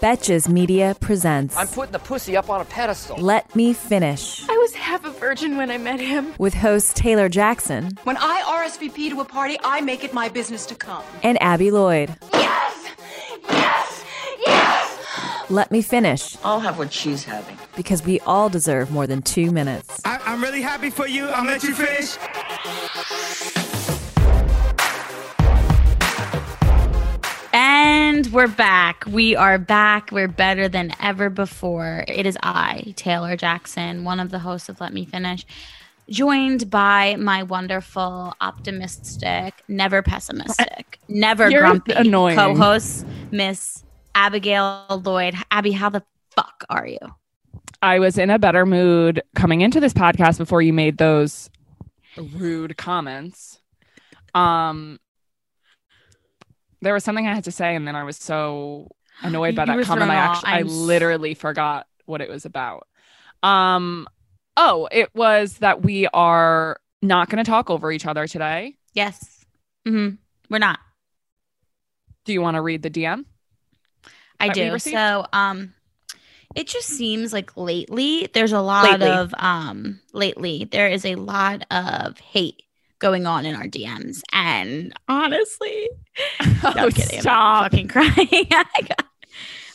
Betches Media presents I'm putting the pussy up on a pedestal. Let Me Finish I was half a virgin when I met him. with host Taylor Jackson When I RSVP to a party, I make it my business to come. and Abby Lloyd. Yes! Yes! Yes! Let Me Finish I'll have what she's having. because we all deserve more than two minutes. I, I'm really happy for you. I'll let you finish. And we're back. We are back. We're better than ever before. It is I, Taylor Jackson, one of the hosts of Let Me Finish, joined by my wonderful, optimistic, never pessimistic, never You're grumpy annoying. co-host, Miss Abigail Lloyd. Abby, how the fuck are you? I was in a better mood coming into this podcast before you made those rude comments. Um, there was something I had to say, and then I was so annoyed by that comment. I actually, I I'm literally forgot what it was about. Um, oh, it was that we are not going to talk over each other today. Yes. Mm-hmm. We're not. Do you want to read the DM? I do. So, um, it just seems like lately there's a lot Lately. of um lately there is a lot of hate going on in our DMs, and honestly, no, I'm Oh, kidding. I'm stop. fucking crying. I got-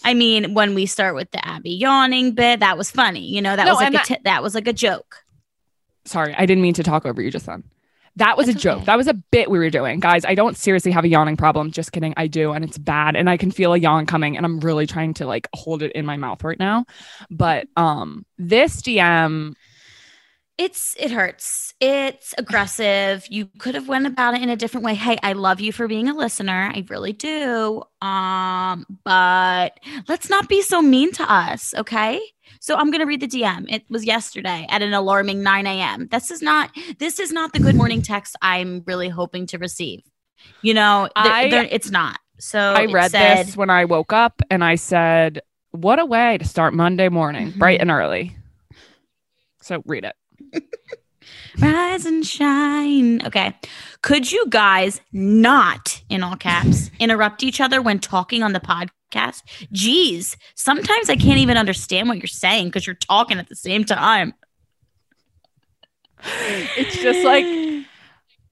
I mean, when we start with the Abby yawning bit, that was funny. You know, that No, was like a that- t- that was like a joke. Sorry, I didn't mean to talk over you just then. That was a joke. okay. That was a bit we were doing. Guys, I don't seriously have a yawning problem. Just kidding. I do. And it's bad. And I can feel a yawn coming. And I'm really trying to like hold it in my mouth right now. But um this DM, It's it hurts. It's aggressive. You could have went about it in a different way. Hey, I love you for being a listener. I really do. Um, but let's not be so mean to us, okay? So I'm gonna read the DM. It was yesterday at an alarming 9 a.m. This is not this is not the good morning text I'm really hoping to receive. You know, I- there- it's not. So I read said- this when I woke up and I said, What a way to start Monday morning, Mhm. bright and early. So read it. Rise and shine. Okay. Could you guys not, in all caps, interrupt each other when talking on the podcast? Jeez, sometimes I can't even understand what you're saying because you're talking at the same time. It's just like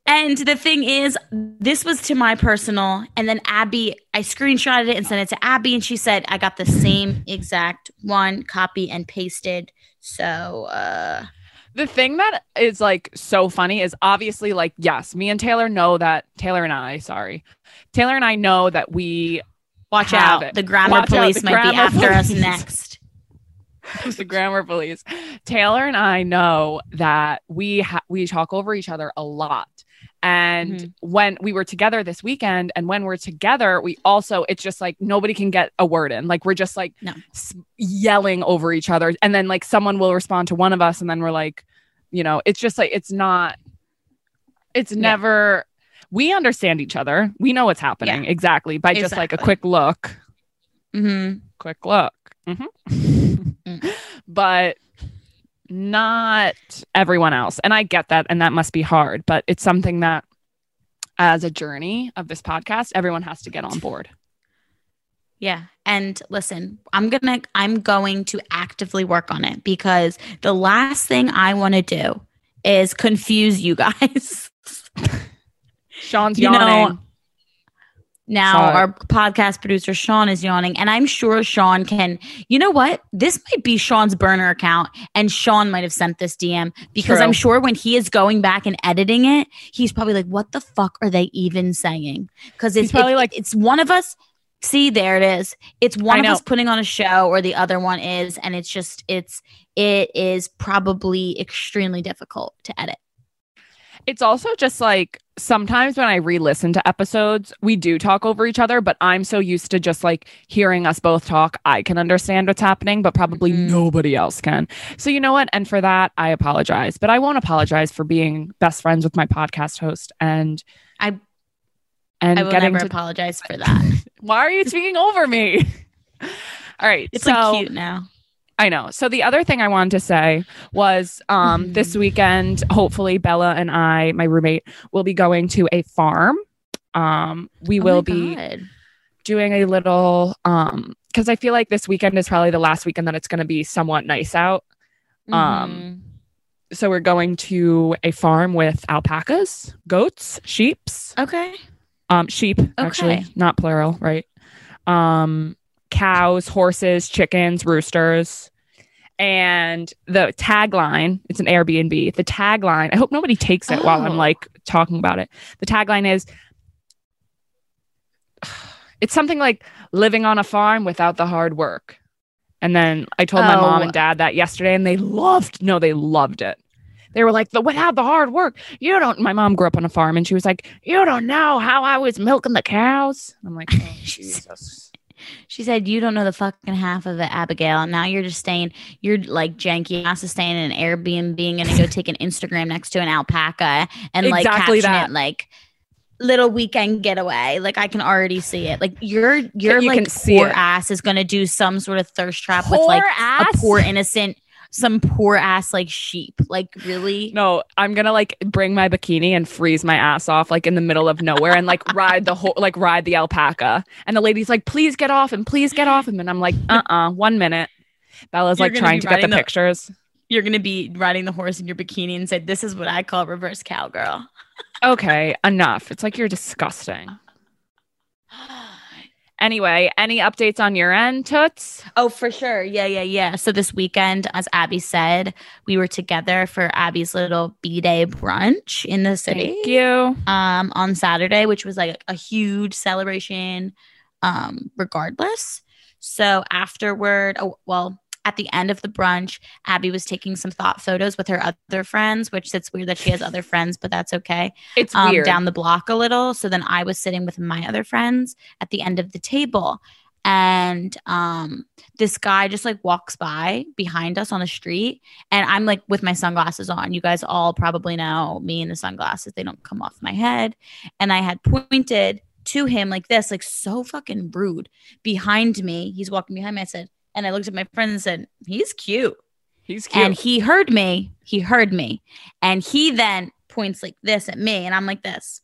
And the thing is, this was to my personal, and then Abby, I screenshotted it and sent it to Abby, and she said I got the same exact one, copy and pasted. So, uh, the thing that is like so funny is obviously like yes me and taylor know that taylor and i sorry taylor and i know that we watch out. it. The grammar Watch out, police the might be grammar after us police. next. the grammar police taylor and i know that we ha- we talk over each other a lot and Mhm. when we were together this weekend and when we're together we also it's just like nobody can get a word in like we're just like No. yelling over each other and then like someone will respond to one of us and then we're like you know it's just like it's not it's Yeah. never we understand each other we know what's happening exactly by just like a quick look Mm-hmm. quick look. Mhm. Mm. but not everyone else. And I get that. And that must be hard, but it's something that, as a journey of this podcast, everyone has to get on board. Yeah. And listen, I'm going to I'm going to actively work on it because the last thing I want to do is confuse you guys. Sean's You know, yawning. Now Sorry. our podcast producer Sean is yawning and I'm sure Sean can You know what? This might be Sean's burner account and Sean might have sent this DM because True. I'm sure when he is going back and editing it, he's probably like what the fuck are they even saying? Cuz it's He's probably it- like- it's one of us See, there it is. It's one of us putting on a show or the other one is and it's just it's it is probably extremely difficult to edit. it's also just like sometimes when I re-listen to episodes, we do talk over each other, but I'm so used to just like hearing us both talk, I can understand what's happening, but probably Mhm. nobody else can. So you know what? And for that, I apologize. But I won't apologize for being best friends with my podcast host and I- and I will getting never to apologize for that. Why are you speaking over me? All right. It's so like cute now. I know. So the other thing I wanted to say was um Mhm. this weekend, hopefully Bella and I, my roommate, will be going to a farm. Um we Oh will be God. doing a little um because I feel like this weekend is probably the last weekend that it's gonna be somewhat nice out. um, So we're going to a farm with alpacas, goats, sheeps, okay. um, sheep, actually, not plural, right? Um, cows, horses, chickens, roosters. And the tagline, it's an Airbnb. The tagline, I hope nobody takes it while I'm Oh. like talking about it. The tagline is it's something like living on a farm without the hard work. And then I told my mom Oh. and dad that yesterday and they loved, no, they loved it. They were like, the without the hard work, you don't. My mom grew up on a farm and she was like, you don't know how I was milking the cows. I'm like, oh, Jesus. She said, "You don't know the fucking half of it, Abigail. Now you're just staying. You're like janky ass is staying in an Airbnb and gonna go take an Instagram next to an alpaca and like Exactly caption that. it like little weekend getaway. Like I can already see it. Like your your You like poor ass is gonna do some sort of thirst trap with like a poor innocent, some poor ass like sheep. Like really, No, I'm gonna like bring my bikini and freeze my ass off like in the middle of nowhere and like ride the whole like ride the alpaca. And the lady's like, please get off and please get off. And then I'm like, uh uh one minute. Bella's You're like trying to get the the- pictures. you're gonna be riding the horse in your bikini and say, "This is what I call reverse cowgirl." Okay, enough. It's like you're disgusting. Anyway, any updates on your end, Toots? Oh, for sure. Yeah, yeah, yeah. So this weekend, as Abby said, we were together for Abby's little B day brunch in the city. Thank you. Um, on Saturday, which was like a huge celebration. Um, regardless. So afterward, oh well, at the end of the brunch, Abby was taking some thought photos with her other friends, which it's weird that she has other friends, but that's okay It's um, weird. down the block a little. So then I was sitting with my other friends at the end of the table. And um, this guy just like walks by behind us on the street. And I'm like with my sunglasses on. You guys all probably know me and the sunglasses, they don't come off my head. And I had pointed to him like this, like so fucking rude behind me. He's walking behind me. I said, and I looked at my friend and said, he's cute. He's cute. And he heard me. He heard me. And he then points like this at me. And I'm like this.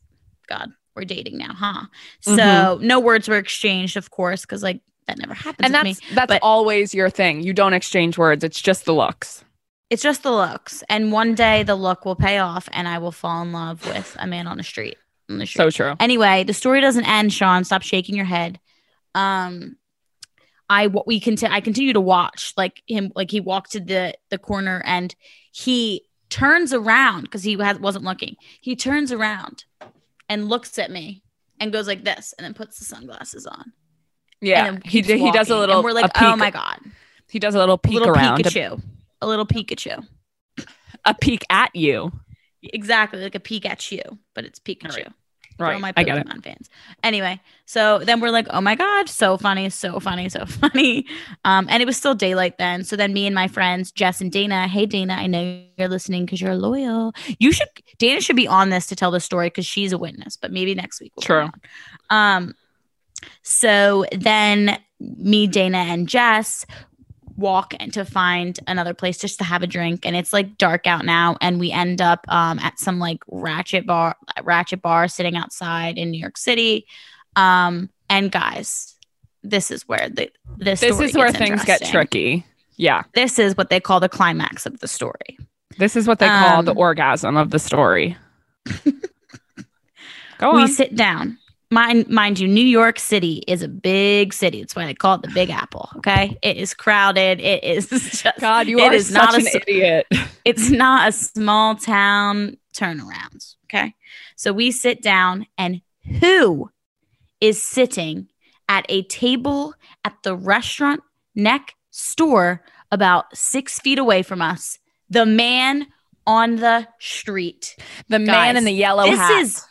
God, we're dating now, huh? So Mhm. no words were exchanged, of course, because like that never happens and that's me. that's but- always your thing. You don't exchange words. It's just the looks. It's just the looks. And one day the look will pay off and I will fall in love with a man on the street. On the street. So true. Anyway, the story doesn't end, Sean. Stop shaking your head. Um, I what we conti- I continue to watch like him like he walked to the the corner and he turns around because he has, wasn't looking. He turns around and looks at me and goes like this and then puts the sunglasses on. Yeah. and He he does a little And we're like, oh peek, oh my god, He does a little peek around. a little around. Pikachu, a little Pikachu. A peek at you. Exactly, like a peek at you, but it's Pikachu. Right. For my I get it. Pokemon fans. Anyway, so then we're like, oh my god, so funny, so funny, so funny. Um, and it was still daylight then. So then me and my friends Jess and Dana. Hey Dana, I know you're listening because you're loyal. You should Dana should be on this to tell the story because she's a witness. But maybe next week. We'll True. bring her on. Um. So then me, Dana, and Jess walk and to find another place just to have a drink and it's like dark out now and we end up um at some like ratchet bar ratchet bar sitting outside in New York City um and guys this is where the this This is where things get tricky. Yeah. this is what they call the climax of the story This is what they call the Um, orgasm of the story. Go on. we sit down mind mind you New York City is a big city that's why they call it the Big Apple okay it is crowded it is just God, you are such not a an s- idiot. it's not a small town turnarounds. Okay. So we sit down, and who is sitting at a table at the restaurant neck store about six feet away from us? The man on the street. The man in the yellow this hat. is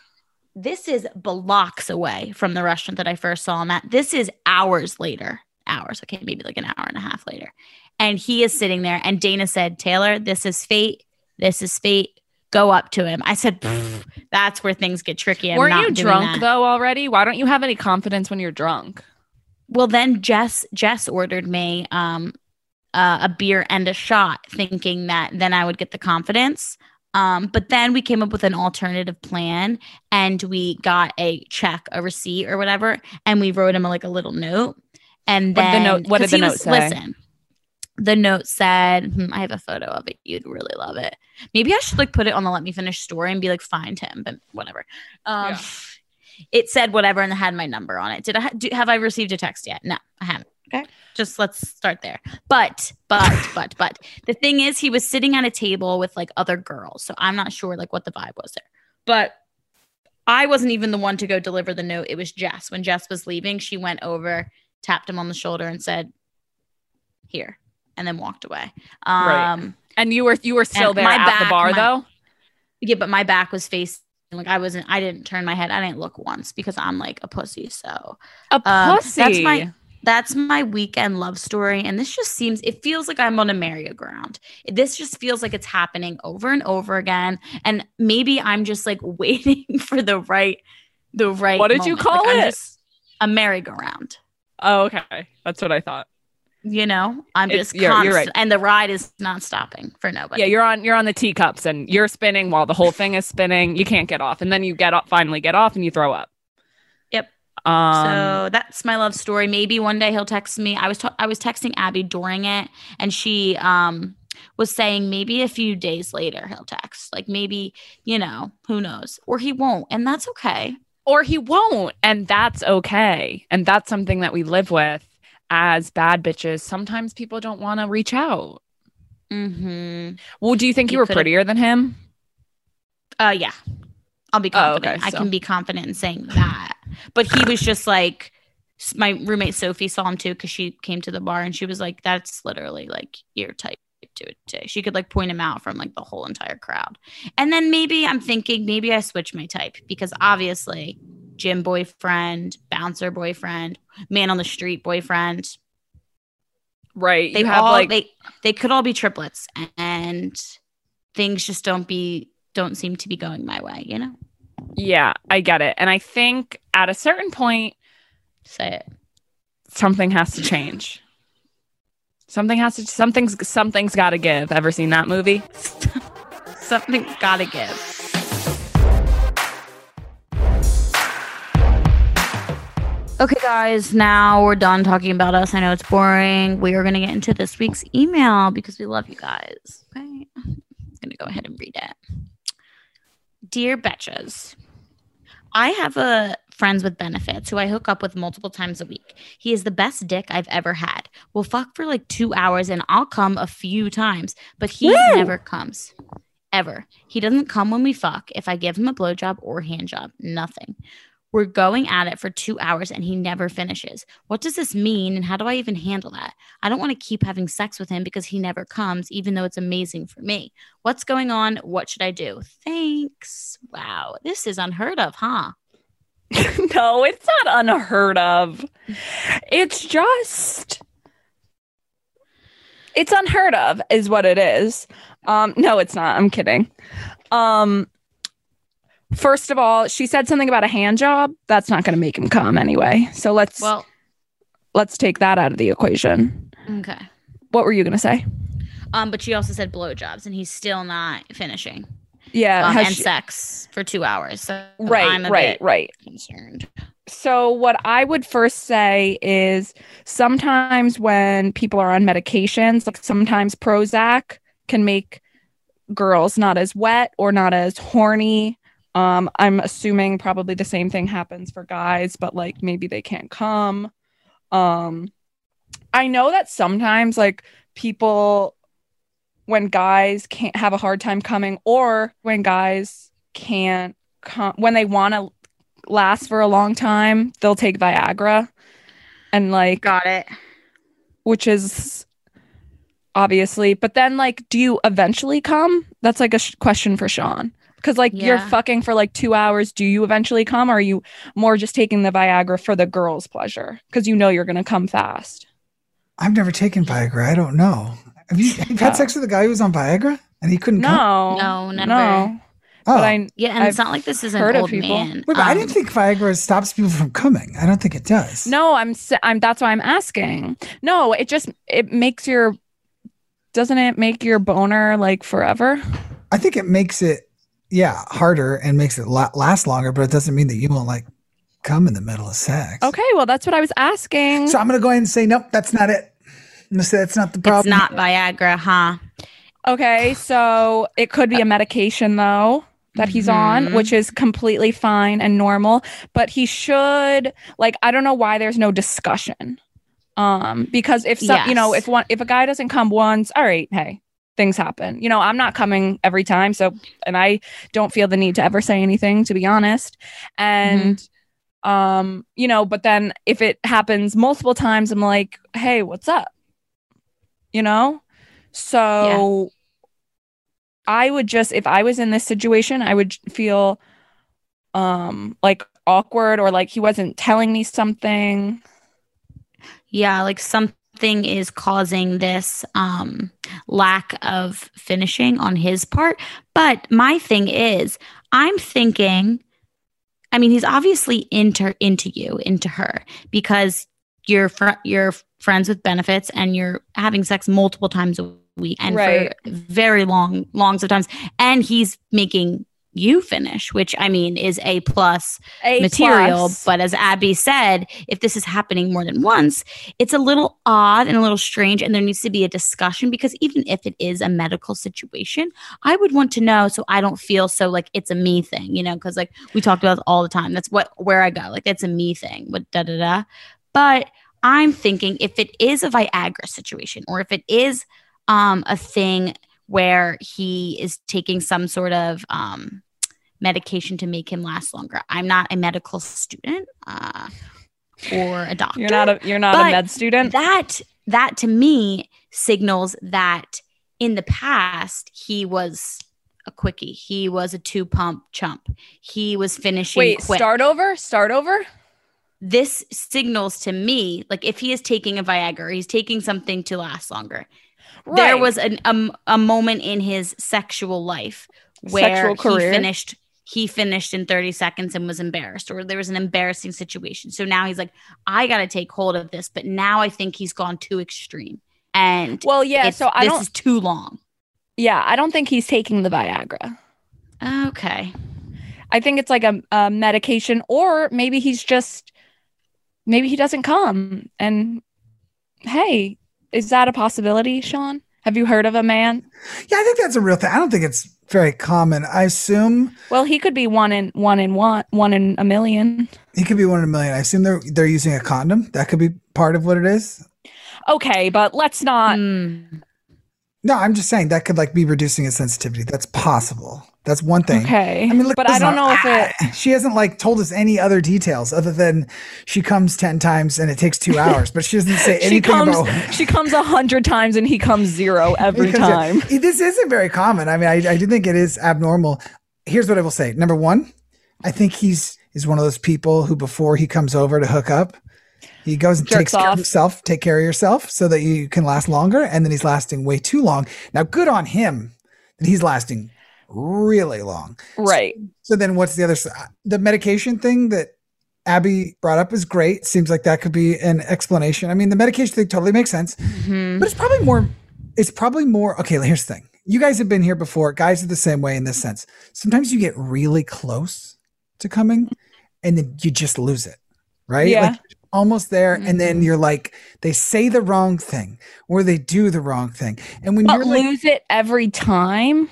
this is blocks away from the restaurant that I first saw him at. This is hours later. Hours, okay, maybe like an hour and a half later. And he is sitting there. And Dana said, Taylor, this is fate. This is fate. Go up to him. I said, that's where things get tricky. I'm not you drunk that." though already? Why don't you have any confidence when you're drunk? Well, then Jess Jess ordered me um uh, a beer and a shot, thinking that then I would get the confidence. Um, but then we came up with an alternative plan, and we got a check, a receipt, or whatever, and we wrote him like a little note. And What did the then note- what did the note was- say? Listen, the note said, hmm, "I have a photo of it. You'd really love it. Maybe I should like put it on the Let Me Finish story and be like, find him, but whatever." Um, Yeah. It said whatever and it had my number on it. Did I ha- do, have I received a text yet? No, I haven't. Okay, just let's start there. But but but but the thing is, he was sitting at a table with like other girls, so I'm not sure like what the vibe was there. But I wasn't even the one to go deliver the note. It was Jess. When Jess was leaving, she went over, tapped him on the shoulder, and said, "Here," and then walked away. Um, Right. And you were you were still there my at the bar my- though. Yeah, but my back was facing like I wasn't. I didn't turn my head. I didn't look once because I'm like a pussy. So A Um, pussy. that's my- that's my weekend love story and this just seems it feels like i'm on a merry-go-round this just feels like it's happening over and over again and maybe i'm just like waiting for the right the right What did you call Like, it? just a merry-go-round oh, okay. That's what I thought. you know i'm It's- just you're- constant, you're right. and the ride is not stopping for nobody Yeah, you're on you're on the teacups and you're spinning while the whole thing is spinning. You can't get off, and then you get off, finally get off, and you throw up. Um, so that's my love story. Maybe one day he'll text me. I was ta- I was texting Abby during it, and she um was saying maybe a few days later he'll text. Like maybe you know who knows, or he won't, and that's okay. or he won't, and that's okay, and that's something that we live with as bad bitches. Sometimes people don't want to reach out. Mm-hmm. Well, do you think you You were could've- prettier than him? Uh, yeah, I'll be Oh, okay, confident. I can be confident in saying that. But he was just like. My roommate Sophie saw him too because she came to the bar and she was like, "That's literally like your type." To it. She could like point him out from like the whole entire crowd. And then maybe I'm thinking maybe I switch my type because obviously gym boyfriend, bouncer boyfriend, man on the street boyfriend. Right. They you have all like they they could all be triplets and things just don't be don't seem to be going my way, you know? yeah, I get it, and I think at a certain point Say it. something has to change. Something has to something's something's got to give. Ever seen that movie? something's gotta give. Okay, guys, now we're done talking about us. I know it's boring. We are going to get into this week's email because we love you guys. Okay. I'm going to go ahead and read it. Dear Betches, I have a friends with benefits who I hook up with multiple times a week. He is the best dick I've ever had. We'll fuck for like two hours and I'll come a few times, but he Woo! never comes. Ever. He doesn't come when we fuck. If I give him a blowjob or hand job, nothing. We're going at it for two hours and he never finishes. What does this mean and how do I even handle that? I don't want to keep having sex with him because he never comes, even though it's amazing for me. What's going on? What should I do? Thanks. Wow. This is unheard of, huh? no, it's not unheard of. It's just it's unheard of is what it is. Um no, it's not. I'm kidding. Um first of all, she said something about a hand job. That's not going to make him come anyway. So let's Well, let's take that out of the equation. okay. What were you going to say? Um, but she also said blowjobs and he's still not finishing. Yeah, Um, and she- sex for two hours. So right, I'm a right, bit right. concerned. So, what I would first say is sometimes when people are on medications, like sometimes Prozac can make girls not as wet or not as horny. Um, I'm assuming probably the same thing happens for guys, but like maybe they can't come. Um, I know that sometimes like people, when guys can't have a hard time coming, or when guys can't come, when they want to last for a long time, they'll take Viagra. And like, Got it. which is obviously, but then like, do you eventually come? That's like a sh- question for Sean. Because like you're fucking for like two hours. Do you eventually come, or are you more just taking the Viagra for the girl's pleasure? Because you know you're gonna come fast. I've never taken Viagra. I don't know. Have you, have you had Oh. sex with a guy who was on Viagra and he couldn't come? No, No, never. No, Oh. but I Yeah, and it's I've not like this is an heard of old people. man. Wait, but I Um, didn't think Viagra stops people from coming. I don't think it does. no, I'm s- I'm that's why I'm asking. No, it just it makes your doesn't it make your boner like forever? I think it makes it, yeah, harder and makes it last longer, but it doesn't mean that you won't like come in the middle of sex. Okay, well that's what I was asking. So I'm going to go ahead and say, nope, that's not it. To say that's not the problem. it's not Viagra, huh? Okay, so it could be a medication though that he's on, Mhm. which is completely fine and normal, but he should like I don't know why there's no discussion. Um because if some, you know, if one if a guy doesn't come once, all right, hey, things happen. You know, I'm not coming every time, so and I don't feel the need to ever say anything to be honest. And um, you know, but then if it happens multiple times, I'm like, "Hey, what's up?" You know? So I would just if I was in this situation, I would feel um like awkward or like he wasn't telling me something. Yeah, like something is causing this um lack of finishing on his part. But my thing is, I'm thinking I mean, he's obviously into into you, into her because you're fr- you're friends with benefits and you're having sex multiple times a week and Right. for very long longs of times and he's making you finish, which I mean is a plus A material. plus. But as Abby said, if this is happening more than once, it's a little odd and a little strange. And there needs to be a discussion because even if it is a medical situation, I would want to know so I don't feel so like it's a me thing, you know, because like we talked about all the time. That's what where I go. Like it's a me thing, but da da da. But I'm thinking if it is a Viagra situation or if it is um, a thing where he is taking some sort of um, medication to make him last longer. I'm not a medical student uh, or a doctor. You're not a you're not a med student. that that to me signals that in the past he was a quickie. He was a two pump chump. He was finishing Wait, quick. start over? Start over? this signals to me like if he is taking a Viagra, or he's taking something to last longer. There was an, um, a moment in his sexual life where Sexual he finished he finished in 30 seconds and was embarrassed or there was an embarrassing situation. So now he's like I got to take hold of this, but now I think he's gone too extreme. And Well, yeah, so I this don't is too long. Yeah, I don't think he's taking the Viagra. Okay. I think it's like a, a medication, or maybe he's just, maybe he doesn't come. And hey, is that a possibility, Sean? Have you heard of a man? Yeah, I think that's a real thing. I don't think it's very common. I assume Well, he could be one in one in one, one in a million. he could be one in a million. I assume they're they're using a condom. That could be part of what it is. Okay, but let's not. Mm. No, I'm just saying that could like be reducing his sensitivity. That's possible. That's one thing. Okay, I mean, look, but I don't know if it. ah, She hasn't like told us any other details other than she comes ten times and it takes two hours, but she doesn't say anything She comes. about. She comes a hundred times and he comes zero every yeah, time. it- this isn't very common. I mean, I, I do think it is abnormal. Here's what I will say. Number one, I think he's is one of those people who before he comes over to hook up, he goes and Jerks takes care of himself, take care of yourself so that you can last longer. And then he's lasting way too long. Now, good on him that he's lasting really long. Right. So then what's the other side? The medication thing that Abby brought up is great. Seems like that could be an explanation. I mean, the medication thing totally makes sense, Mhm. but it's probably more, it's probably more, okay, here's the thing. You guys have been here before. Guys are the same way in this sense. Sometimes you get really close to coming and then you just lose it, right? Yeah. Like almost there. And then you're like, they say the wrong thing or they do the wrong thing. And when you're like, lose it every time.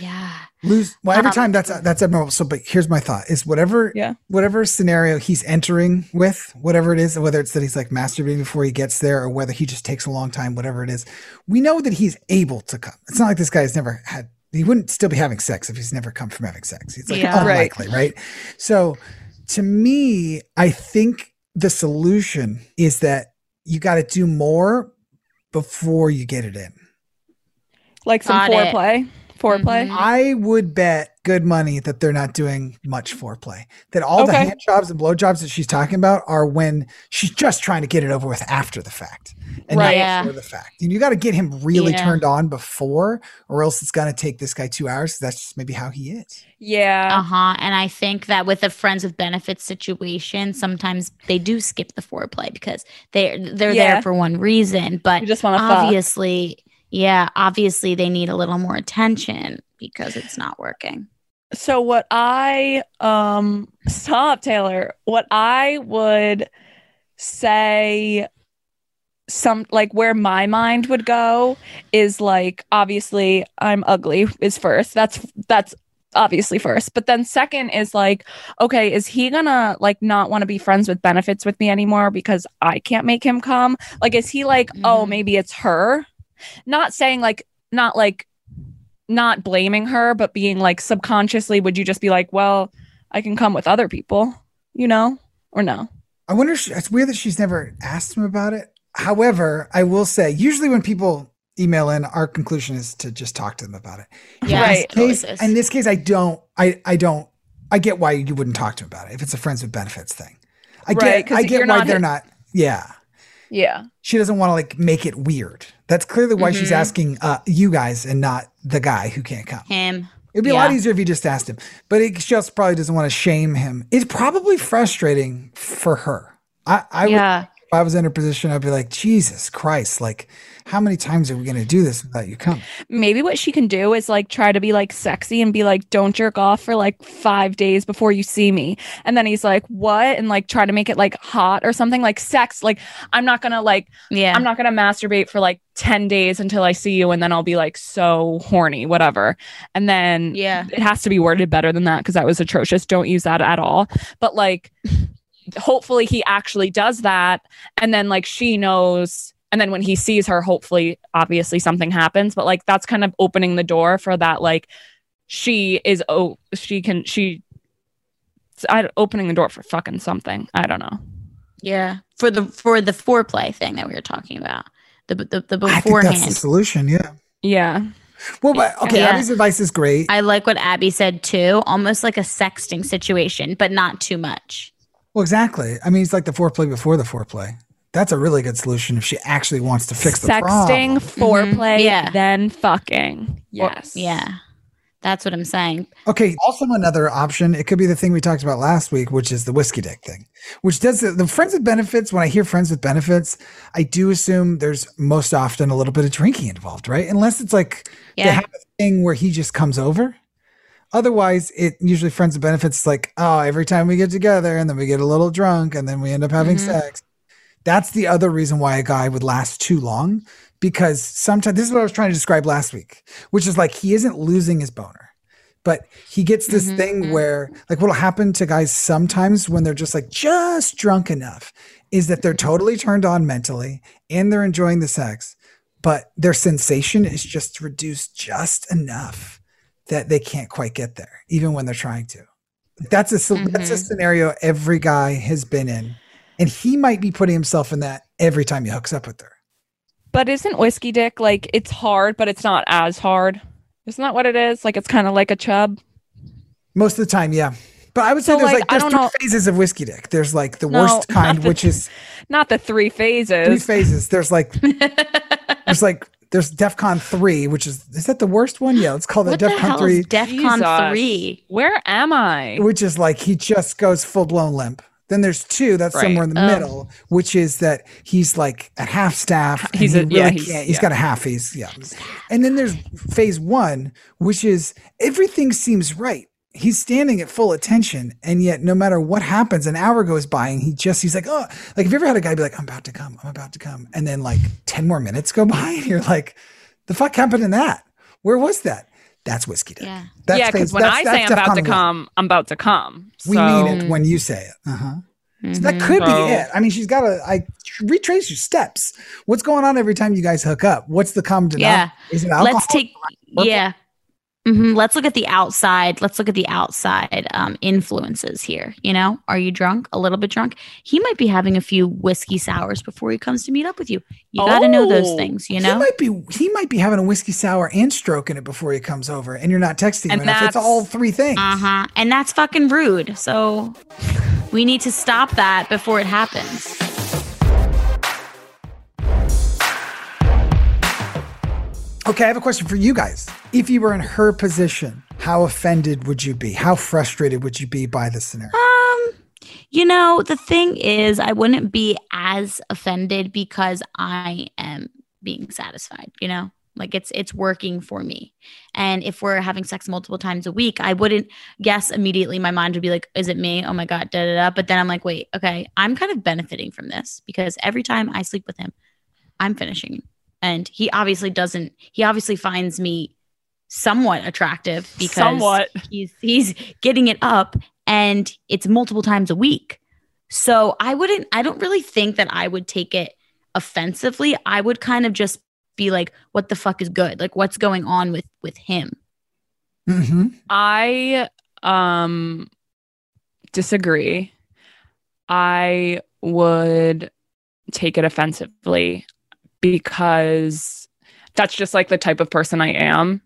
Yeah. lose well every Um, time that's that's abnormal so but here's my thought is whatever Yeah. whatever scenario he's entering with whatever it is whether it's that he's like masturbating before he gets there or whether he just takes a long time whatever it is we know that he's able to come it's not like this guy's never had he wouldn't still be having sex if he's never come from having sex it's like Yeah. Right. unlikely right so to me i think the solution is that you got to do more before you get it in Like some Got it. Foreplay. Foreplay. Mhm. I would bet good money that they're not doing much foreplay. That all the hand jobs and blow jobs that she's talking about are when she's just trying to get it over with after the fact. And Right. Yeah. not before the fact. And you got to get him really Yeah. turned on before, or else it's going to take this guy two hours. That's just maybe how he is. Yeah. Uh huh. And I think that with a friends with benefits situation, sometimes they do skip the foreplay because they're they're Yeah. there for one reason. But You just want to fuck. Yeah, obviously they need a little more attention because it's not working. So what I um stop Taylor, what I would say some like where my mind would go is like obviously I'm ugly is first. That's that's obviously first. But then second is like okay, is he to like not want to be friends with benefits with me anymore because I can't make him come? Like is he like, "Oh, Mhm. maybe it's her?" Not saying like not like not blaming her, but being like subconsciously, would you just be like, well, I can come with other people, you know, or no? I wonder. If she, it's weird that she's never asked him about it. However, I will say, usually when people email in, our conclusion is to just talk to them about it. Yeah, Right. it always Case, in this case, I don't. I I don't. I get why you wouldn't talk to him about it if it's a friends with benefits thing. I Right, get. 'cause I get why not they're his- not. Yeah, Yeah. she doesn't want to like make it weird. That's clearly why she's Mhm. asking uh, you guys and not the guy who can't come. Him. It'd be a lot easier if you just asked him, but it, she also probably doesn't want to shame him. It's probably frustrating for her. I, I would Yeah. if I was in her position, I'd be like, Jesus Christ, like, how many times are we going to do this without you coming? Maybe what she can do is like try to be like sexy and be like, don't jerk off for like five days before you see me. And then he's like, what? And like try to make it like hot or something like sex. Like, I'm not going to like, Yeah. I'm not going to masturbate for like 10 days until I see you. And then I'll be like so horny, whatever. And then yeah. it has to be worded better than that because that was atrocious. Don't use that at all. But like, hopefully he actually does that. And then like she knows. And then when he sees her, hopefully, obviously something happens. But like, that's kind of opening the door for that. Like, she is, oh, she can, she, I, opening the door for fucking something. I don't know. Yeah. For the for the foreplay thing that we were talking about. The the, the I think that's the beforehand. solution. Yeah. Yeah. Well, but okay, Yeah. Abby's advice is great. I like what Abby said too. Almost like a sexting situation, but not too much. well, exactly. I mean, it's like the foreplay before the foreplay. That's a really good solution if she actually wants to fix the Sexting, problem. foreplay, Mhm. Yeah. then fucking. Or- Yes. yeah. That's what I'm saying. Okay. Also, another option. It could be the thing we talked about last week, which is the whiskey dick thing, which does the, the friends with benefits. When I hear friends with benefits, I do assume there's most often a little bit of drinking involved, right? Unless it's like they Yeah. have a thing where he just comes over. Otherwise, it usually friends with benefits is like, oh, every time we get together and then we get a little drunk and then we end up having Mhm. sex. That's the other reason why a guy would last too long because sometimes this is what I was trying to describe last week, which is like he isn't losing his boner, but he gets this Mhm, thing mhm. where like what'll happen to guys sometimes when they're just like just drunk enough is that they're totally turned on mentally and they're enjoying the sex, but their sensation is just reduced just enough that they can't quite get there, even when they're trying to. That's a so that's a Mhm. scenario every guy has been in, and he might be putting himself in that every time he hooks up with her. But isn't whiskey dick like it's hard, but it's not as hard? Isn't that what it is? Like it's kind of like a chub. Most of the time, yeah. But I would say So, there's like, like, I there's don't three know- phases of whiskey dick. There's like the No, worst kind, the- which is Not the three phases. three phases. phases. There's like there's like there's DEFCON three, which is is that the worst one? Yeah, let's call that what the DEFCON hell three, is DEFCON 3? Where am I? which is like he just goes full blown limp. Then there's two that's Right. somewhere in the Oh. middle, which is that he's like at half staff. He's he a- yeah, really he's- can't. He's yeah. got a half. He's yeah. And then there's phase one, which is everything seems right. He's standing at full attention, and yet no matter what happens, an hour goes by, and he just he's like, oh, like have you ever had a guy be like, I'm about to come, I'm about to come, and then like ten more minutes go by, and you're like, the fuck happened in that? Where was that? That's whiskey dick. Yeah. That's yeah, because when that's- I say that's I'm about to DEFCON one. come, I'm about to come. We mean it when you say it. Uh huh. So that Mhm. could So- be it. I mean, she's got to I retrace your steps. What's going on every time you guys hook up? What's the common Yeah. denominator? Is it alcohol? Let's take yeah. Mhm. Let's look at the outside. Let's look at the outside um, influences here. You know, are you drunk? A little bit drunk. He might be having a few whiskey sours before he comes to meet up with you. You got to know those Oh. things. You know, he might be he might be having a whiskey sour and stroking it before he comes over, and you're not texting him And enough. It's that's- all three things. Uh huh. And that's fucking rude. So we need to stop that before it happens. Okay, I have a question for you guys. If you were in her position, how offended would you be? How frustrated would you be by this scenario? Um, you know, the thing is, I wouldn't be as offended because I am being satisfied, you know? Like it's it's working for me. And if we're having sex multiple times a week, I wouldn't guess immediately my mind would be like, is it me? Oh my god, da da da. But then I'm like, wait, okay, I'm kind of benefiting from this because every time I sleep with him, I'm finishing. And he obviously doesn't he obviously finds me somewhat attractive because Somewhat. he's he's getting it up and it's multiple times a week. So I wouldn't I don't really think that I would take it offensively. I would kind of just be like what the fuck is good? Like what's going on with with him? Mm-hmm. I um disagree. I would take it offensively because that's just like the type of person I am.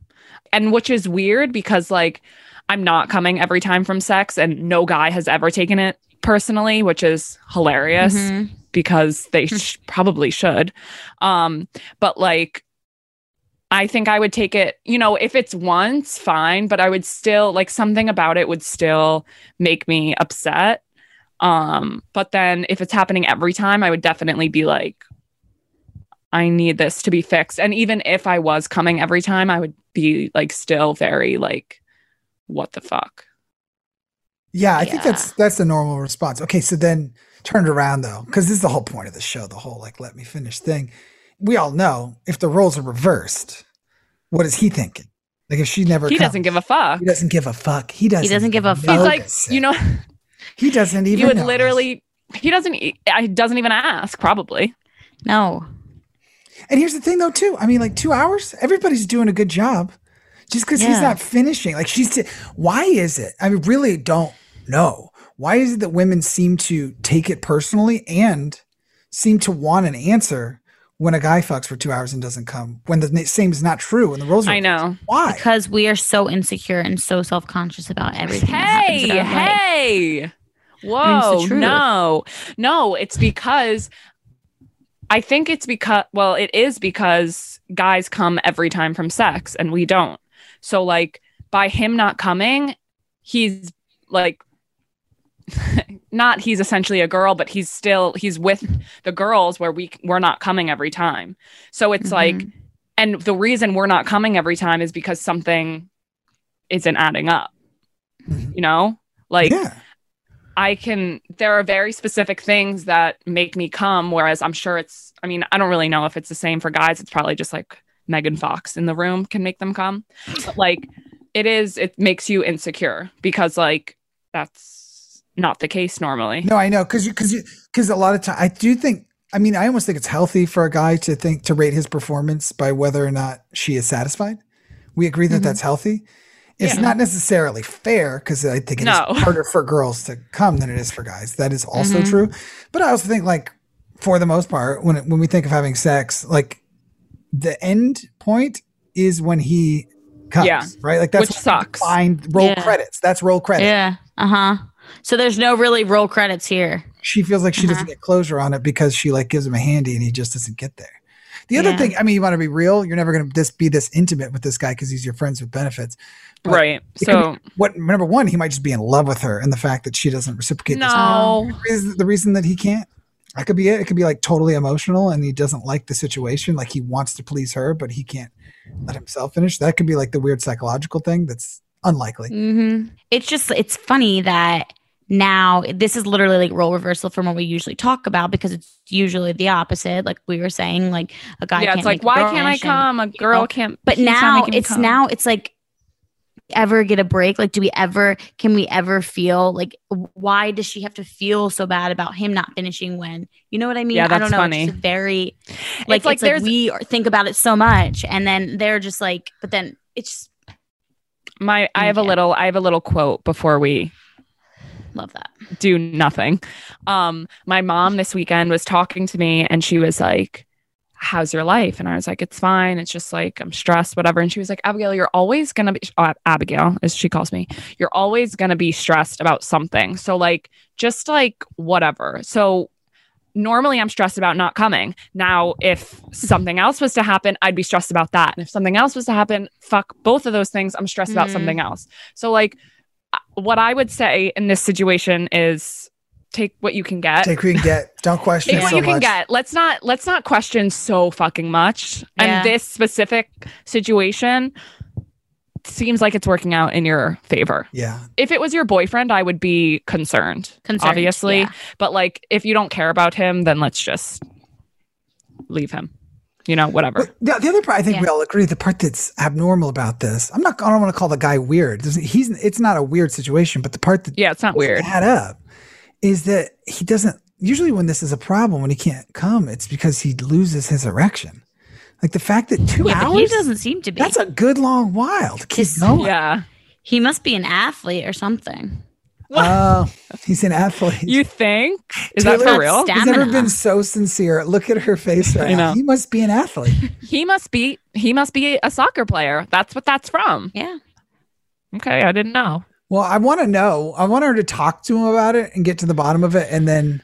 And which is weird because like I'm not coming every time from sex and no guy has ever taken it personally, which is hilarious Mhm. because they sh- probably should. Um, but like, I think I would take it, you know, if it's once, fine, but I would still like something about it would still make me upset. Um, but then if it's happening every time, I would definitely be like, I need this to be fixed. And even if I was coming every time, I would be like still very like, what the fuck? Yeah, I think that's that's the normal response. Okay, so then turn it around though, because this is the whole point of the show, the whole like let me finish thing. We all know if the roles are reversed, what is he thinking? Like if she never He comes, doesn't give a fuck. he doesn't give a fuck. He doesn't. He doesn't give a fuck. He's like, notice you know, he doesn't even. you would notice. literally, he doesn't, e- he doesn't even ask, probably. No. And here's the thing though, too. I mean, like two hours, everybody's doing a good job. Just because he's not finishing, like she's. T- why is it? I really don't know. Why is it that women seem to take it personally and seem to want an answer when a guy fucks for two hours and doesn't come? When the same is not true, when the rules. are. I know. Why? Because we are so insecure and so self conscious about everything. that happens Hey, life. hey. Whoa, truth. no. No, it's because I think it's because well, it is because guys come every time from sex and we don't. So like by him not coming, he's like not he's essentially a girl, but he's still he's with the girls where we we're not coming every time. So it's like Mhm. and the reason we're not coming every time is because something isn't adding up. Mhm. You know? Like yeah. I can there are very specific things that make me come whereas I'm sure it's I mean I don't really know if it's the same for guys it's probably just like Megan Fox in the room can make them come but like it is it makes you insecure because like that's not the case normally No, I know because you because you because a lot of time I do think. I mean, I almost think it's healthy for a guy to think to rate his performance by whether or not she is satisfied. We agree that Mhm. that's healthy. It's Yeah. not necessarily fair because I think it is No. harder for girls to come than it is for guys. That is also Mhm. true. But I also think, like, for the most part, when it, when we think of having sex, like the end point is when he comes, Yeah. right? Like that's Which sucks. Find roll Yeah. credits. That's roll credits. Yeah. Uh huh. So there's no really roll credits here. she feels like she doesn't Uh-huh. get closure on it because she like gives him a handy and he just doesn't get there. The other Yeah. thing, I mean, you want to be real. You're never going to this be this intimate with this guy because he's your friends with benefits. But right it could so What number one, he might just be in love with her, and the fact that she doesn't reciprocate. this- no is the reason that he can't. That could be it. It could be like totally emotional, and he doesn't like the situation. Like he wants to please her, but he can't let himself finish. That could be like the weird psychological thing. That's unlikely. Mm-hmm. It's just it's funny that now this is literally like role reversal from what we usually talk about because it's usually the opposite. Like we were saying, like a guy. yeah can't it's like why can't I and- come a girl know, can't But now it's now it's like ever get a break like do we ever can we ever feel like why does she have to feel so bad about him not finishing when you know what i mean Yeah, i don't that's know funny. it's very like it's like like, there's- we think about it so much and then they're just like but then it's My I have a little I have a little quote before we Love that. do nothing. Um, my mom this weekend was talking to me and she was like, How's your life? And I was like, It's fine. It's just like I'm stressed, whatever. And she was like, Abigail, you're always gonna be uh, Abigail, as she calls me, you're always gonna be stressed about something. So like just like whatever. So normally I'm stressed about not coming. Now, if something else was to happen, I'd be stressed about that. And if something else was to happen, fuck both of those things, I'm stressed about Mhm. something else. So like what I would say in this situation is take what you can get. Take what you can get. Don't question Take it what so you can get. Let's not let's not question so fucking much. Yeah. And this specific situation seems like it's working out in your favor. Yeah. If it was your boyfriend, I would be concerned. Concerned, obviously. yeah. But like if you don't care about him, then let's just leave him. You know, whatever. But the, the other part, I think Yeah. we all agree, the part that's abnormal about this, I'm not, I don't want to call the guy weird. He's, it's not a weird situation, but the part that Yeah, it's not weird. add up is that he doesn't, usually when this is a problem, when he can't come, it's because he loses his erection. Like the fact that two Yeah, hours, he doesn't seem to be. that's a good long while to keep His- going. Yeah. he must be an athlete or something. Uh, he's an athlete. You think? Is Taylor- that for real? Stab- He's never been so sincere. Look at her face right I now. know. He must be an athlete. He must be he must be a soccer player. That's what that's from. Yeah. Okay, I didn't know. Well, I want to know. I want her to talk to him about it and get to the bottom of it, and then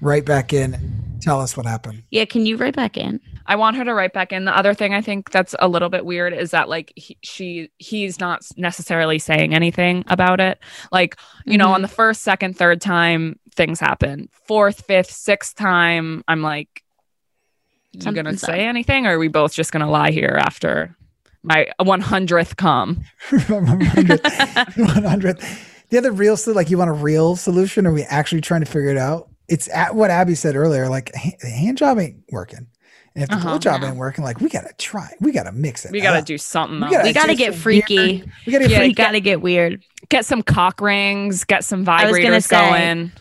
write back in and tell us what happened. Yeah. Can you write back in? I want her to write back in. The other thing I think that's a little bit weird is that like he, she he's not necessarily saying anything about it. Like, you know, Mhm. on the first, second, third time things happen. Fourth, fifth, sixth time, I'm like you going to say anything or are we both just going to lie here after my 100th come? 100th. The other real, like you want a real solution? Are we actually trying to figure it out? It's at what Abby said earlier. Like the hand job ain't working, and if the Uh-huh. blow job No. ain't working, like we gotta try. We gotta mix it. We got to up. do something. We gotta We got to get freaky. weird- We gotta get Yeah, we freaky. got to get weird. get some cock rings, get some I was gonna vibrators say, going.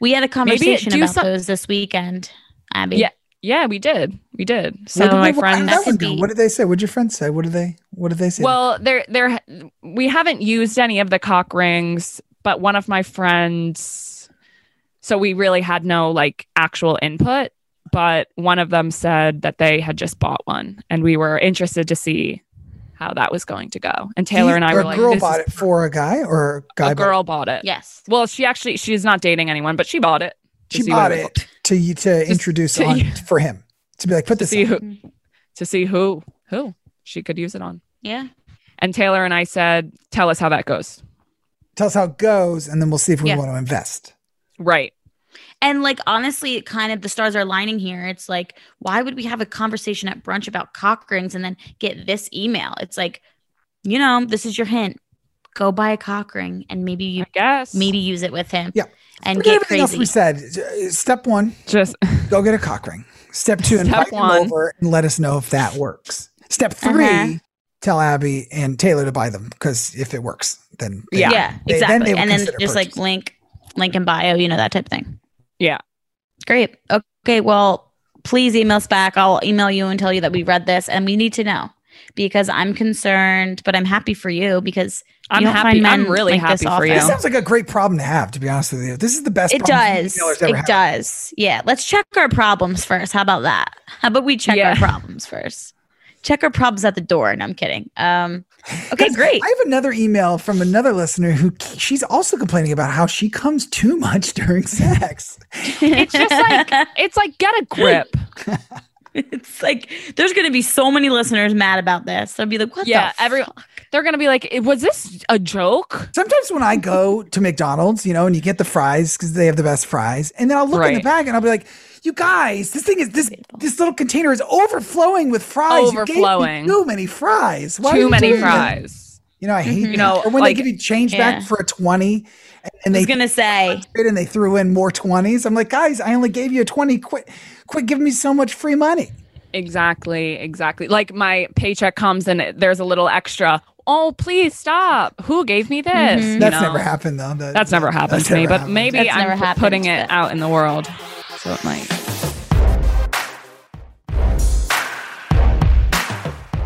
We had a conversation do about some- those this weekend, Abby. Yeah. Yeah, we did. We did. What Some did my they- what- how did friends. that one could go? be- What did they say? What did your friends say? What did they? What did they say? Well, there, there, we haven't used any of the cock rings, but one of my friends. So we really had no like actual input, but one of them said that they had just bought one, and we were interested to see how that was going to go. And Taylor He- and I or were a like, girl this bought is- it for a guy, or a guy a girl bought it. Yes. Well, she actually she's not dating anyone, but she bought it. to She bought was- it to you to introduce to- on for him to be like put to this. see on. who mm-hmm. to see who who she could use it on. Yeah. And Taylor and I said, "Tell us how that goes." Tell us how it goes, and then we'll see if we Yeah. want to invest. Right. And like honestly, kind of the stars are aligning here. It's like, why would we have a conversation at brunch about cock rings and then get this email? It's like, you know, this is your hint. Go buy a cock ring and maybe you I guess. maybe use it with him. Yeah. And Forget get everything else crazy. we said. Step one, just go get a cock ring. Step two, Step invite one. him over and let us know if that works. Step 3 Uh-huh. tell Abby and Taylor to buy them because if it works, then they- Yeah. Yeah, they- then exactly. they and then consider just like link link in bio, you know, that type of thing. Yeah. Great. Okay, well, please email us back. I'll email you and tell you that we read this and we need to know because I'm concerned, but I'm happy for you because I'm you happy. I'm really like happy for you. This sounds like a great problem to have. To be honest with you, this is the best. It problem does. It had. does. Yeah. Let's check our problems first. How about that? How about we check Yeah. our problems first? Check our problems at the door. No, I'm kidding. Um, okay, great. I have another email from another listener who she's also complaining about how she comes too much during sex. It's just like it's like get a grip. it's like there's going to be so many listeners mad about this. They'll be like, "What yeah, the every fuck? they're gonna be like, was this a joke? Sometimes when I go to McDonald's, you know, and you get the fries because they have the best fries, and then I'll look in the bag and I'll be like, "You guys, this thing is this this little container is overflowing with fries. You gave me Overflowing. too many fries. Why Too many doing that?" fries. You know, I hate Mhm. that. You know, or when like- they give you change Yeah. back for a twenty, and, and I they was going to say, and they threw in more twenties. I'm like, guys, I only gave you a twenty. Quit, quit giving me so much free money. Exactly, exactly. Like my paycheck comes and there's a little extra. Oh, please stop. Who gave me this? Mhm. You That's know? never happened though. That- That's never happened that's to me, never but maybe That's I'm never happened, putting it but- out in the world. So it might.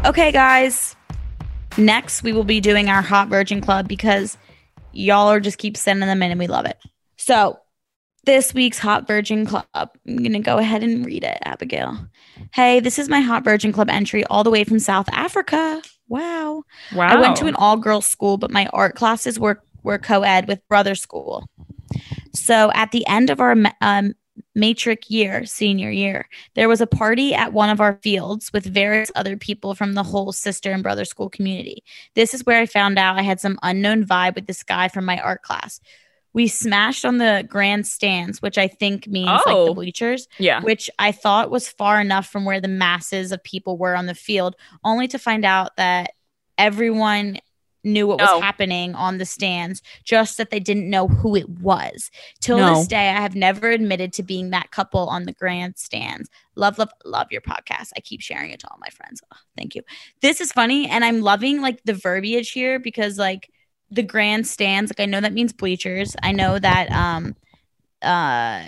okay, guys, Next, we will be doing our Hot Virgin Club because y'all are just keep sending them in and we love it. So, this week's Hot Virgin Club, I'm going to go ahead and read it, Abigail. Hey, this is my Hot Virgin Club entry all the way from South Africa. Wow. Wow. I went to an all girls school, but my art classes were, were co ed with brother school. So at the end of our um, matric year, senior year, there was a party at one of our fields with various other people from the whole sister and brother school community. This is where I found out I had some unknown vibe with this guy from my art class. We smashed on the grandstands, which I think means like the Oh. bleachers yeah. which I thought was far enough from where the masses of people were on the field, only to find out that everyone knew what was happening on the stands, just that they didn't know who it was. Till No. this day, I have never admitted to being that couple on the grandstands. Love, love, love your podcast. I keep sharing it to all my friends. Ugh, thank you. This is funny, and I'm loving like the verbiage here because like the grandstands, like I know that means bleachers. I know that um uh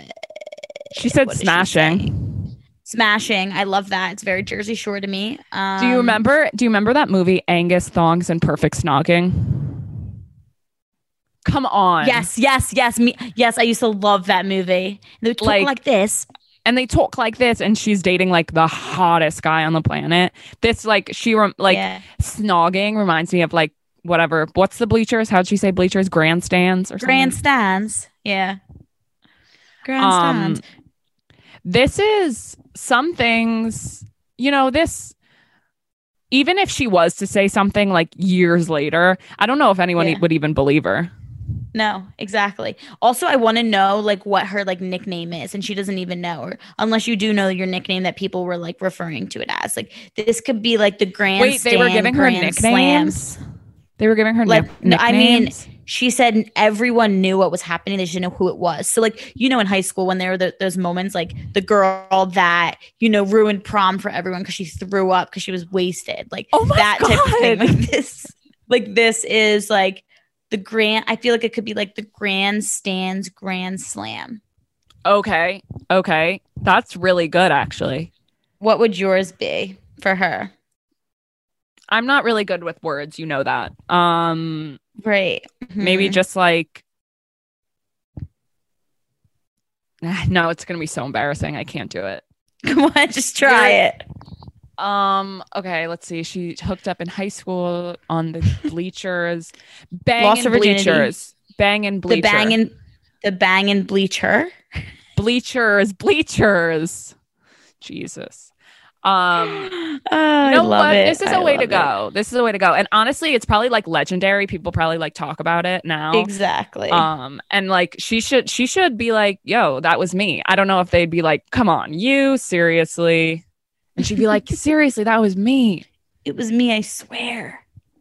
She said smashing. she smashing. I love that. It's very Jersey Shore to me. Um, do you remember do you remember that movie Angus Thongs and Perfect Snogging? Come on. Yes, yes, yes. Me, yes. I used to love that movie. They talk Like- like, this. and they talk like this and she's dating like the hottest guy on the planet this like she rem- like Yeah. snogging reminds me of like whatever what's the bleachers how'd she say bleachers grandstands or something grandstands. Yeah, grandstands. um this is some things you know this even if she was to say something like years later i don't know if anyone Yeah. would even believe her no, exactly. Also, I want to know like what her like nickname is, and she doesn't even know, or unless you do know your nickname that people were like referring to it as. Like this could be like the grand. wait they were giving her nicknames they were giving her Like, nick- no, I mean, nicknames? She said everyone knew what was happening. They just didn't know who it was. So, like, you know, in high school, when there were the, those moments, like the girl that, you know, ruined prom for everyone because she threw up because she was wasted, like Oh that type of thing. Like this, like this is like the grand, I feel like it could be like the grandstands grand slam. okay okay that's really good actually What would yours be for her? I'm not really good with words, you know that. Um Right. maybe Mhm. just like No, it's going to be so embarrassing. I can't do it. come on, just try You're- it. Um okay, let's see. She hooked up in high school on the bleachers. Bang Lost and bleachers. Bang and bleacher. The banging, the banging bleacher. bleachers, bleachers. Jesus. Um oh, You I know love what? it. This is I a way to love it. go. This is a way to go. And honestly, it's probably like legendary. People probably like talk about it now. Exactly. Um, and like she should she should be like, yo, that was me. I don't know if they'd be like, come on, you seriously. And she'd be like, seriously, that was me. it was me, I swear.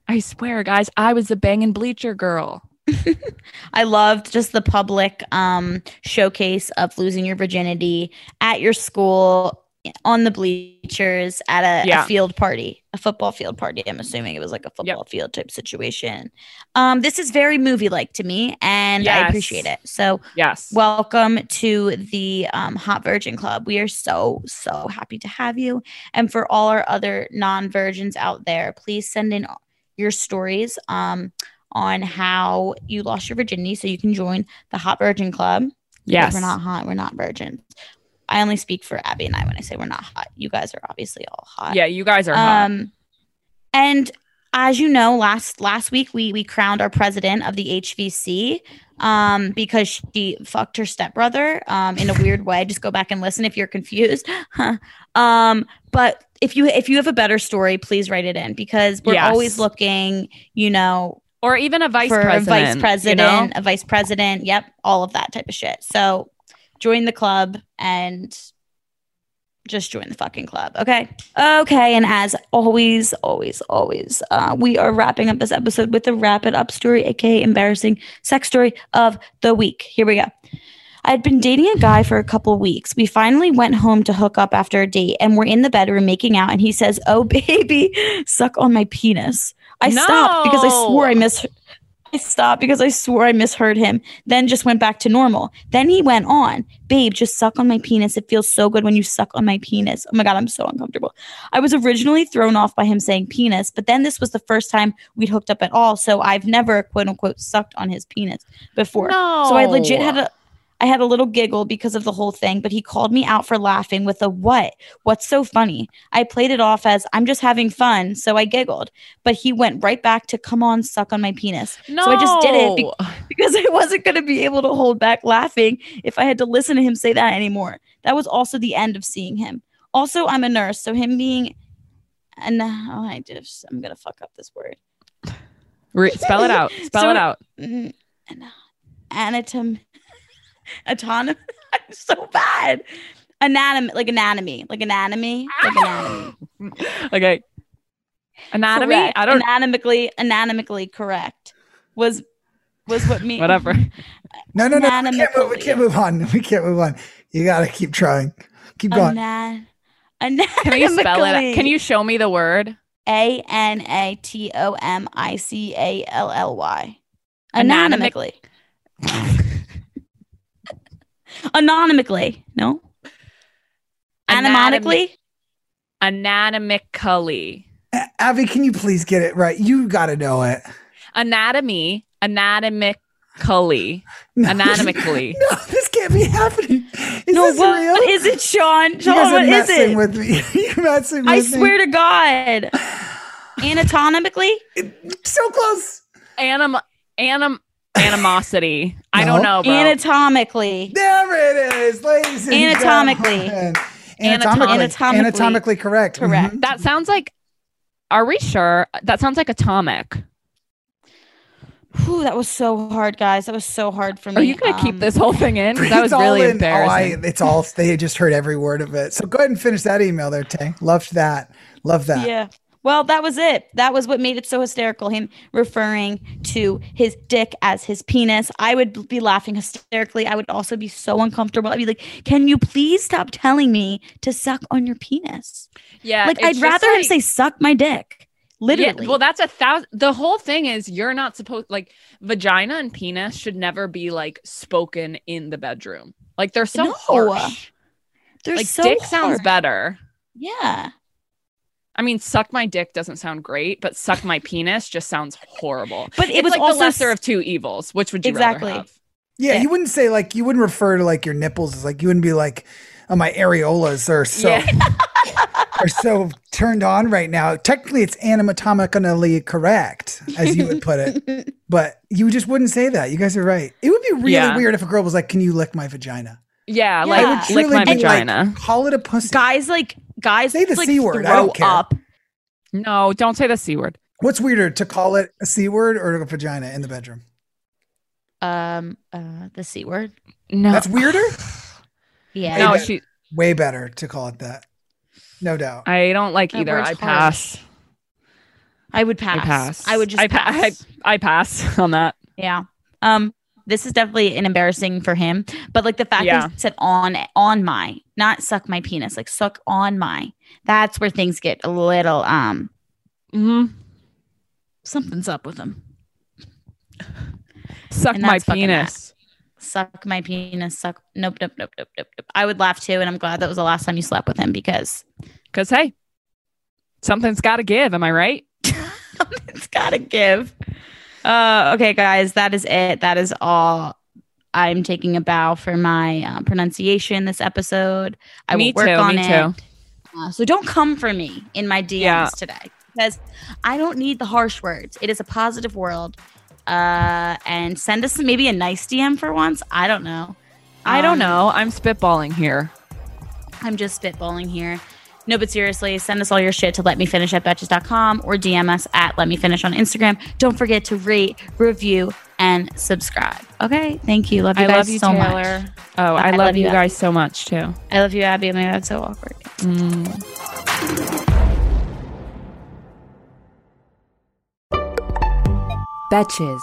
I swear, guys, I was the banging bleacher girl. I loved just the public um showcase of losing your virginity at your school on the bleachers at a, a field party, a football field party. I'm assuming it was like a football field type situation. Um, this is very movie like to me, and I appreciate it. So Yes. Welcome to the um, Hot Virgin Club. We are so, so happy to have you. And for all our other non virgins out there, please send in your stories um, on how you lost your virginity so you can join the Hot Virgin Club. Yes. We're not hot. We're not virgins. I only speak for Abby and I when I say we're not hot. You guys are obviously all hot. Yeah, you guys are hot. Um, and as you know, last last week we we crowned our president of the HVC um, because she fucked her stepbrother um, in a weird way. Just go back and listen if you're confused. um, but if you if you have a better story, please write it in because we're Yes. always looking, you know, Or even a vice for president. a vice you president, know? a vice president. Yep, all of that type of shit. So join the club and just join the fucking club. Okay. Okay. And as always, always, always, uh, we are wrapping up this episode with the wrap it up story, aka embarrassing sex story of the week. Here we go. I had been dating a guy for a couple weeks. We finally went home to hook up after a date and we're in the bedroom making out. And he says, Oh, baby, suck on my penis. I stopped because I swore I No. Mis- stopped because I swore I misheard him, then just went back to normal. Then he went on, Babe, just suck on my penis. It feels so good when you suck on my penis. Oh my God, I'm so uncomfortable. I was originally thrown off by him saying penis, but then this was the first time we'd hooked up at all. So I've never, quote unquote, sucked on his penis before. No. So I legit had a. I had a little giggle because of the whole thing, but he called me out for laughing with a what? What's so funny? I played it off as I'm just having fun, so I giggled. But he went right back to come on, suck on my penis. No. So I just did it be- because I wasn't going to be able to hold back laughing if I had to listen to him say that anymore. That was also the end of seeing him. Also, I'm a nurse, so him being and oh, I just I'm gonna fuck up this word. Re- spell it out. Spell So- it out. Mm, an- Anatom, autonomy. I'm so bad. Anatomy, like anatomy, like anatomy, like anatomy. Okay. Anatomy? Correct. I don't anatomically, anatomically correct. Was was what me whatever. No, no, no. We can't, move, we can't move on. We can't move on. You got to keep trying. Keep going. Ana- Can you spell it? Can you show me the word? A N A T O M I C A L L Y. Anatomic- Anonymically. Anonymically. No. Anatomy- Anatomically. Anatomically. Abby, can you please get it right? You got to know it. Anatomy. Anatomically. No, Anatomically. No, this can't be happening. Is no, this what, real? what is it, Sean? you Sean, guys are what is messing it? with me. You're messing with me. I me. swear to God. Anatomically? So close. Anim anim animosity. I don't know, bro. Anatomically. There it is, ladies and Anatomically. gentlemen. Anatomically. Anatomically. Anatomically. Anatomically correct. Correct. Mhm. that sounds like are we sure? That sounds like atomic. Whew, that was so hard, guys. That was so hard for me. Are you gonna keep Um, this whole thing in? That was all really in- embarrassing. Oh, I, it's all, they just heard every word of it. So go ahead and finish that email there, Tay. Loved that. Love that. Yeah. Well, that was it. That was what made it so hysterical. Him referring to his dick as his penis. I would be laughing hysterically. I would also be so uncomfortable. I'd be like, "Can you please stop telling me to suck on your penis?" yeah, like, I'd rather him say "suck my dick." Literally. Yeah, well, that's a thousand. The whole thing is you're not supposed like vagina and penis should never be like spoken in the bedroom. Like they're so No. harsh. They're like so dick sounds better. Yeah. I mean, suck my dick doesn't sound great, but suck my penis just sounds horrible. But it it's was like also the lesser s- of two evils. Which would you Exactly. rather have? Yeah, Yeah. you wouldn't say like you wouldn't refer to like your nipples as like you wouldn't be like, oh my areolas are so Yeah. are so turned on right now. Technically, it's anatomically correct, as you would put it, but you just wouldn't say that. You guys are right. It would be really Yeah. weird if a girl was like, "Can you lick my vagina?" Yeah, Yeah. like It would lick Truly my be like, vagina. call it a pussy. Guys like guys Say the like C word. I don't care. up. no, don't say the c word. What's weirder, to call it a c word or a vagina in the bedroom? Um uh the C word. No, That's weirder. Yeah. no, Maybe. she. Way better to call it that. No doubt. I don't like That either. word's I harsh. pass. I would pass. I pass. I would just I, pa- pass. I, I pass on that. Yeah. Um this is definitely an embarrassing for him, but like the fact Yeah. that he said on on my, not suck my penis, like suck on my. That's where things get a little um hmm something's up with him. Suck my penis. Suck my penis, suck nope, nope, nope, nope, nope, nope. I would laugh too, and I'm glad that was the last time you slept with him because Because hey, something's got to give. Am I right? it's gotta give. Uh okay, guys, that is it. That is all. I'm taking a bow for my uh, pronunciation this episode. I Me will work too, on me it. too. Uh, so don't come for me in my DMs Yeah. today because I don't need the harsh words. It is a positive world. Uh, and send us maybe a nice DM for once. I don't know. I don't Um, know. I'm spitballing here. I'm just spitballing here. No, but seriously, send us all your shit to let me finish at betches.com or DM us at let me finish on Instagram. Don't forget to rate, review, and subscribe. Okay. Thank you. Love you I guys love you, so Taylor. much. Oh, I, I love, love you you, guys so much too. I love you, Abby. My God, it's so awkward. Mm. Betches.